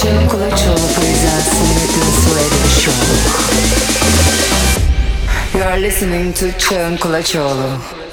Jim Kulachov presents Nathan Swedish Show. You are listening to Jim Kulachov.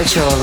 Пугачева.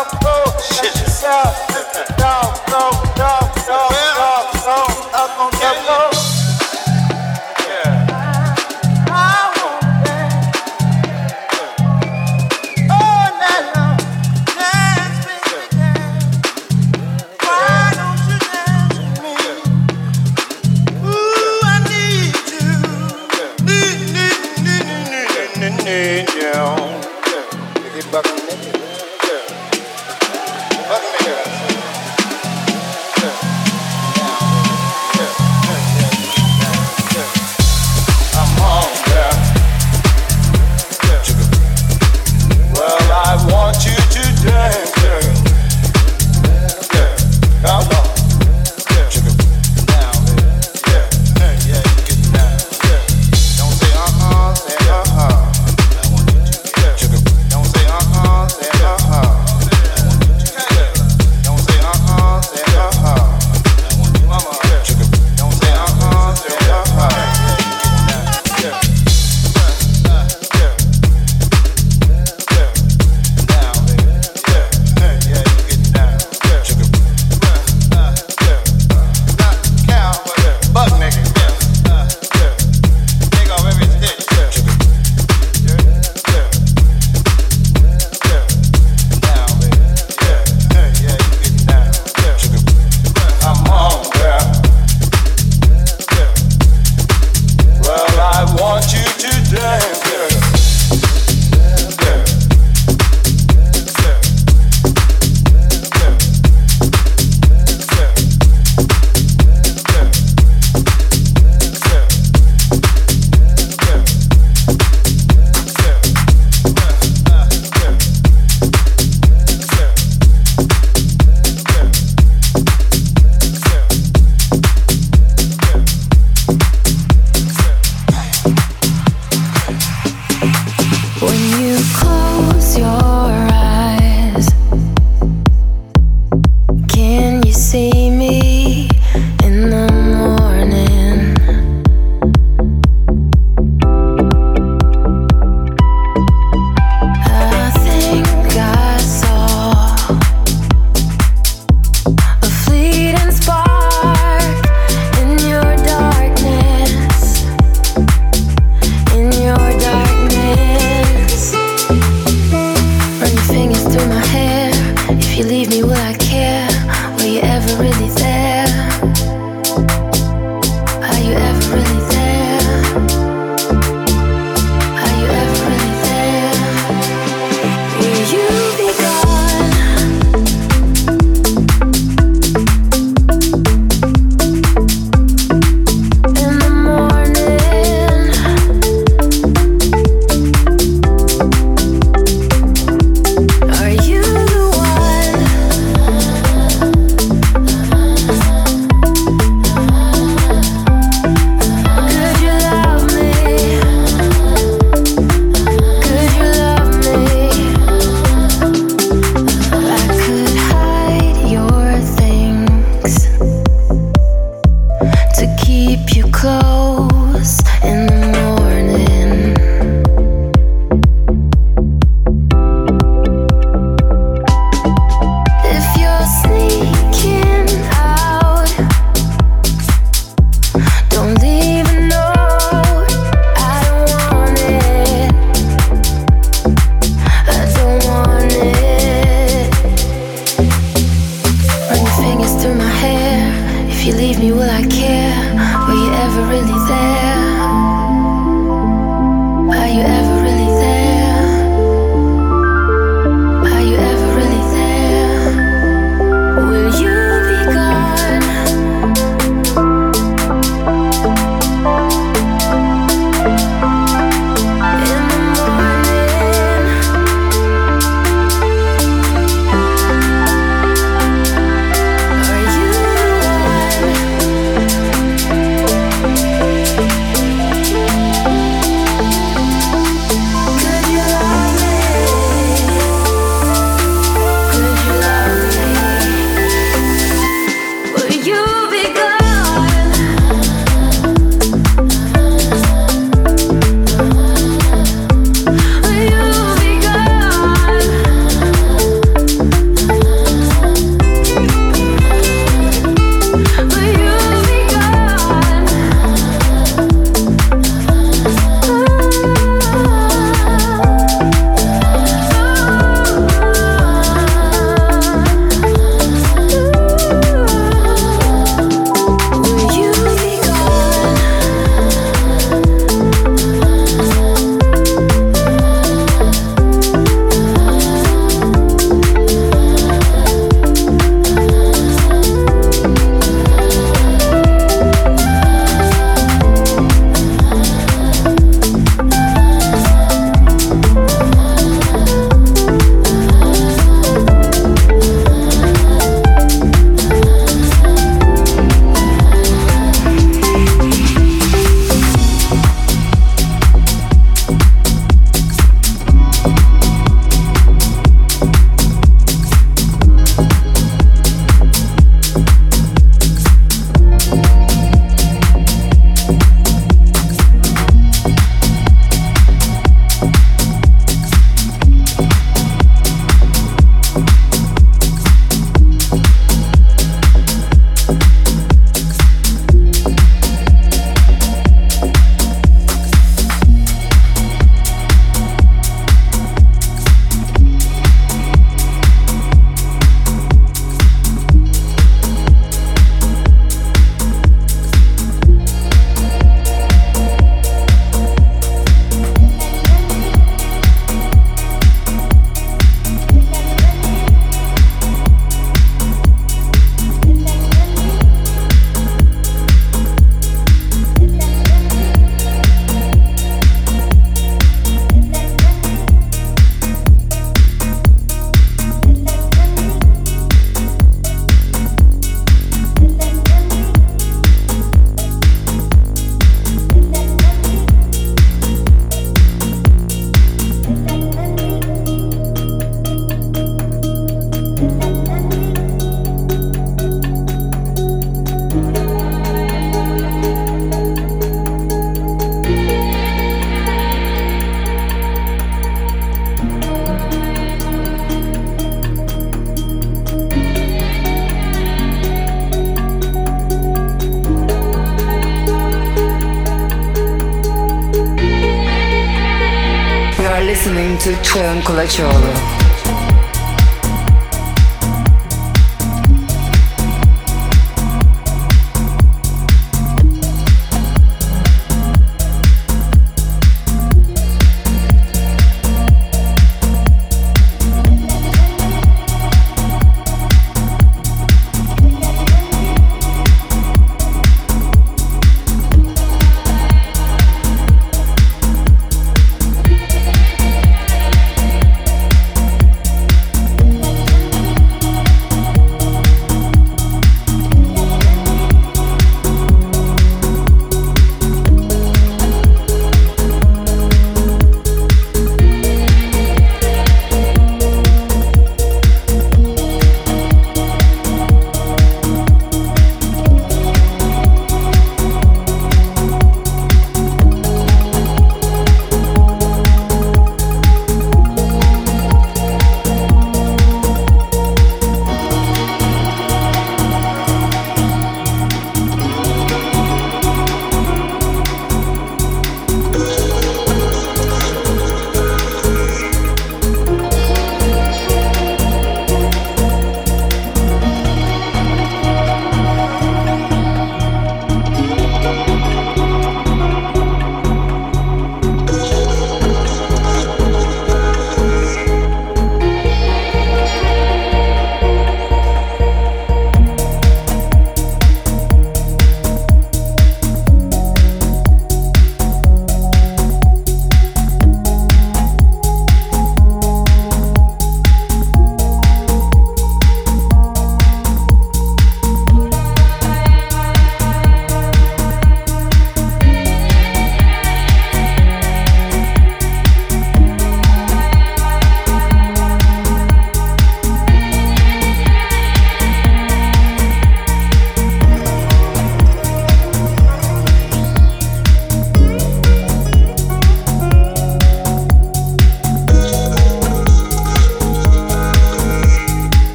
Oh.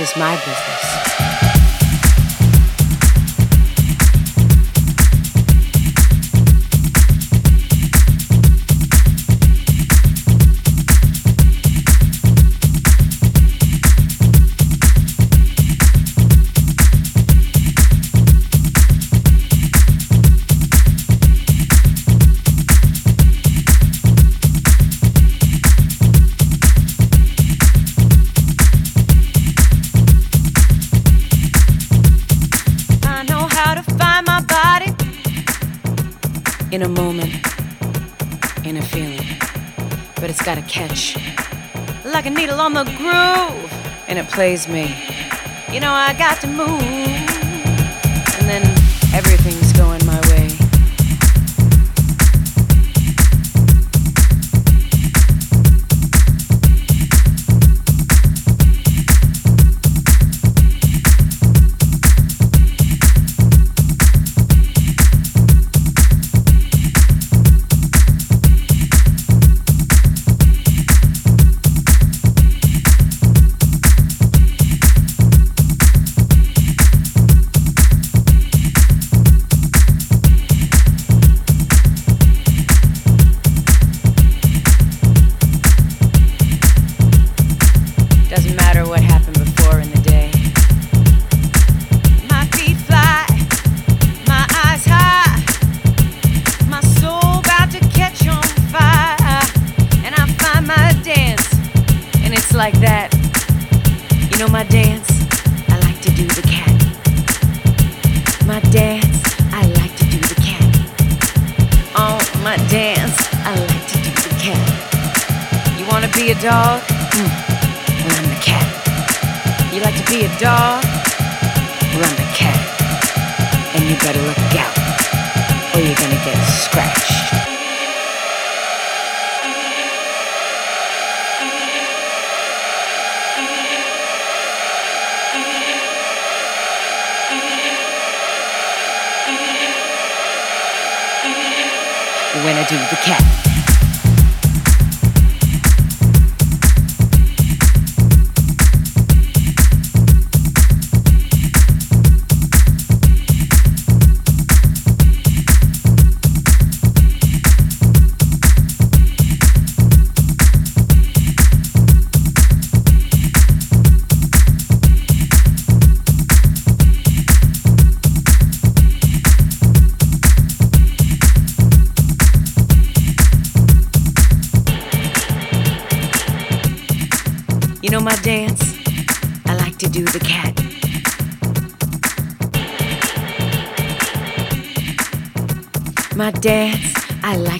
Is my business. Like a needle on the groove, and it plays me. You know, I got to move,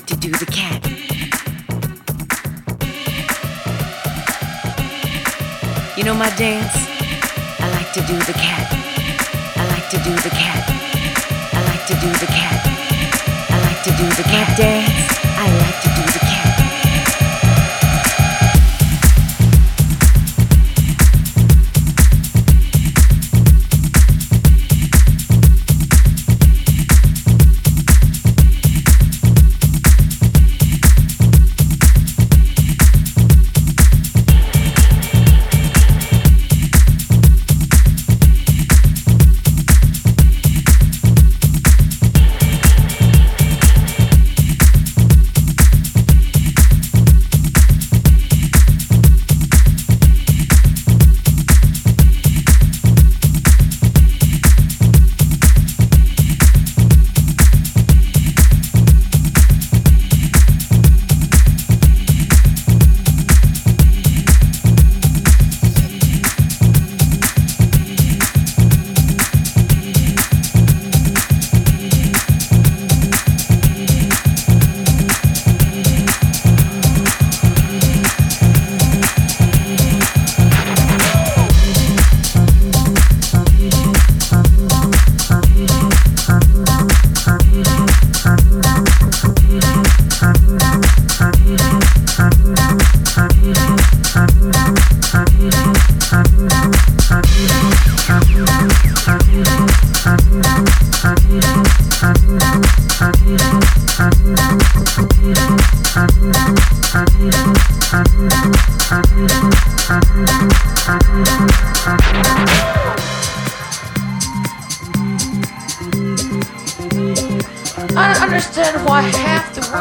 like to do the cat. You know my dance? I like to do the cat. I like to do the cat. I like to do the cat. I like to do the cat dance. I like to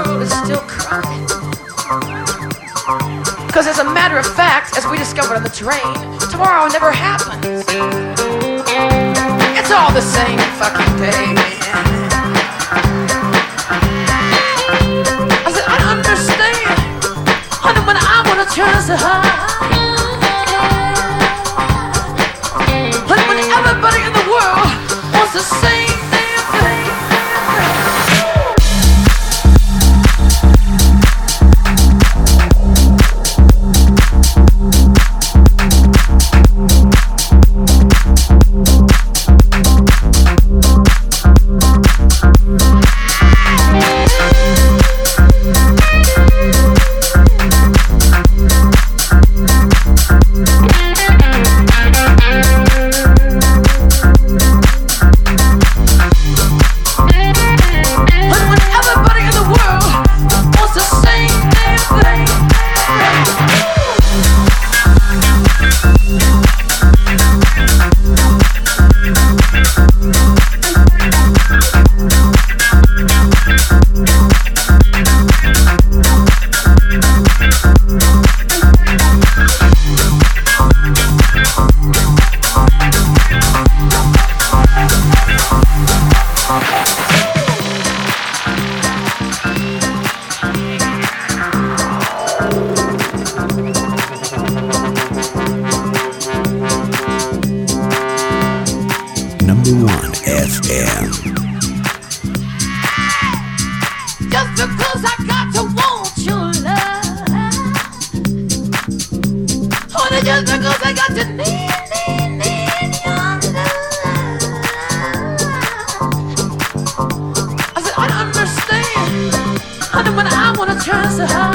world is still crying. Because as a matter of fact, as we discovered on the train, tomorrow never happens. It's all the same fucking day. I said, I understand. Honey, when I wanna turn so high. So high.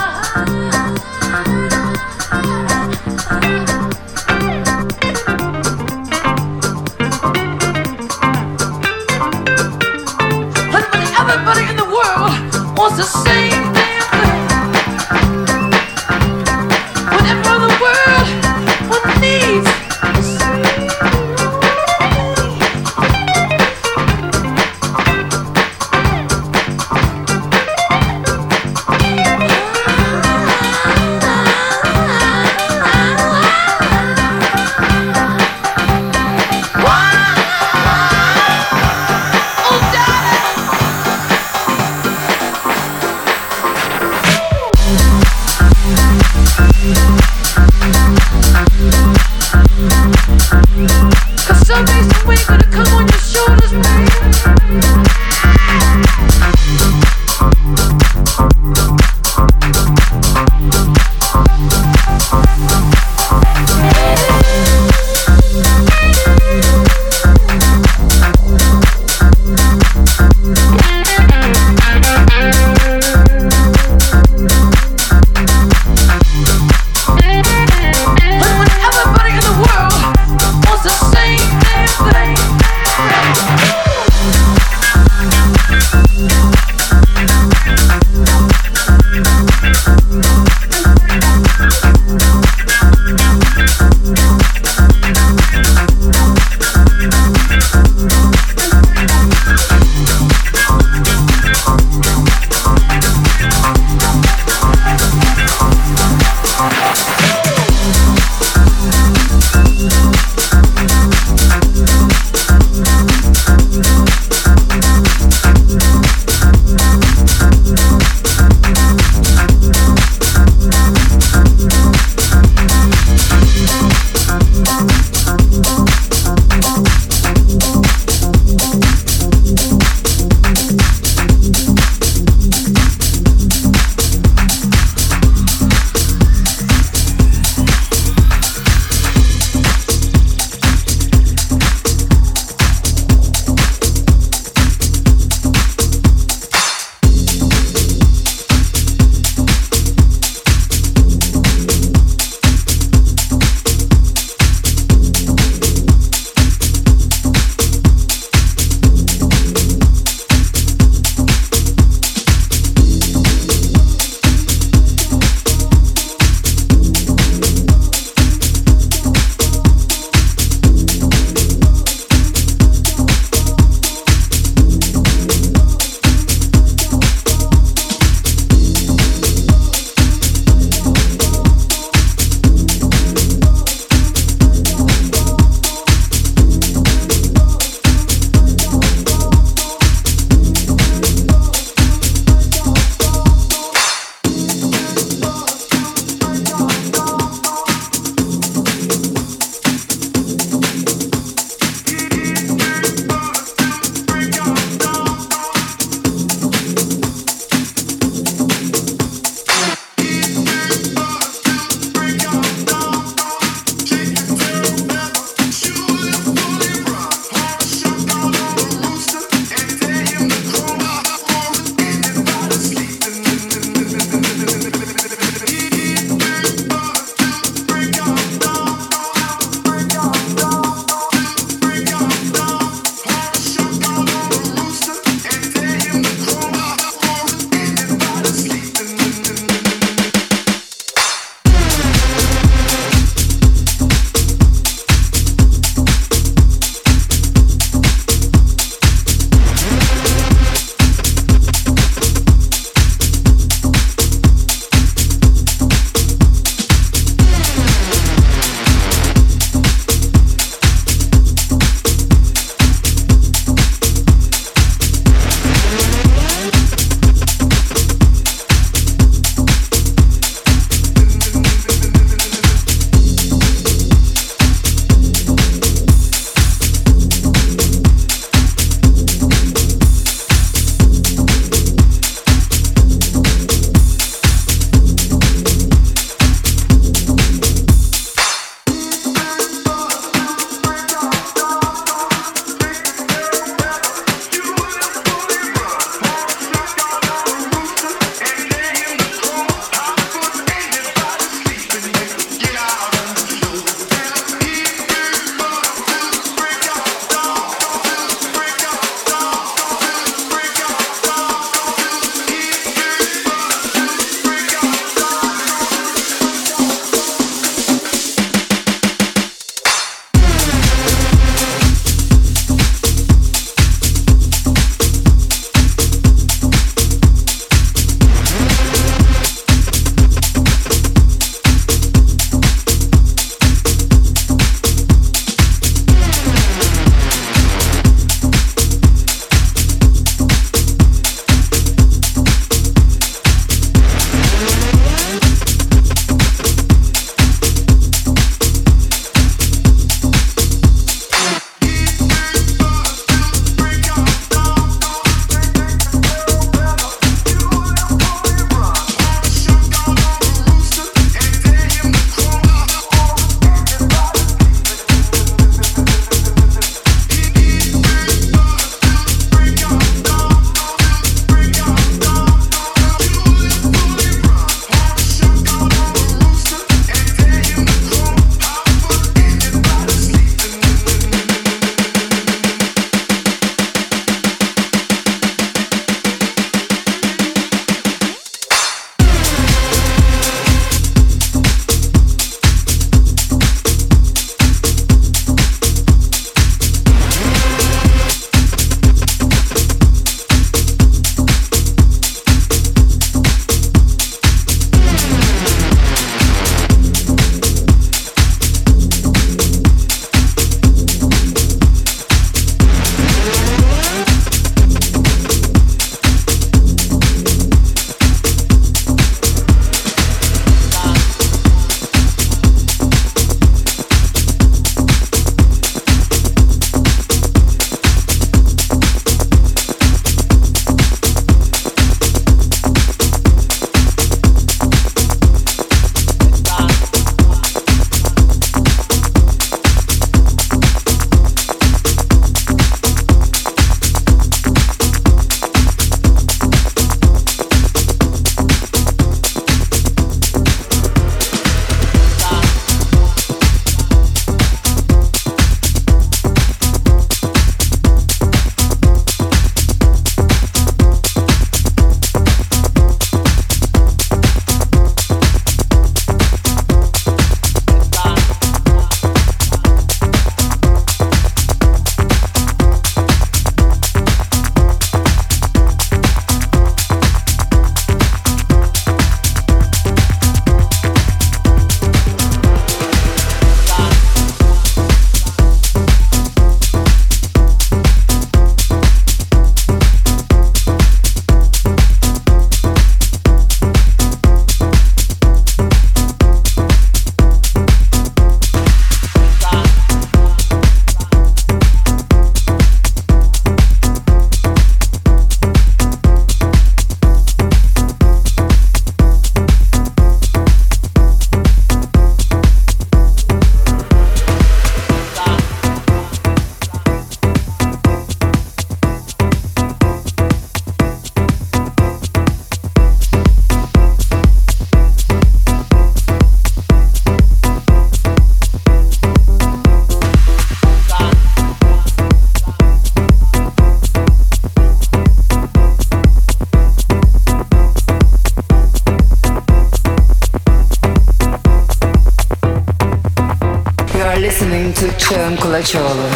Чоло-чоло.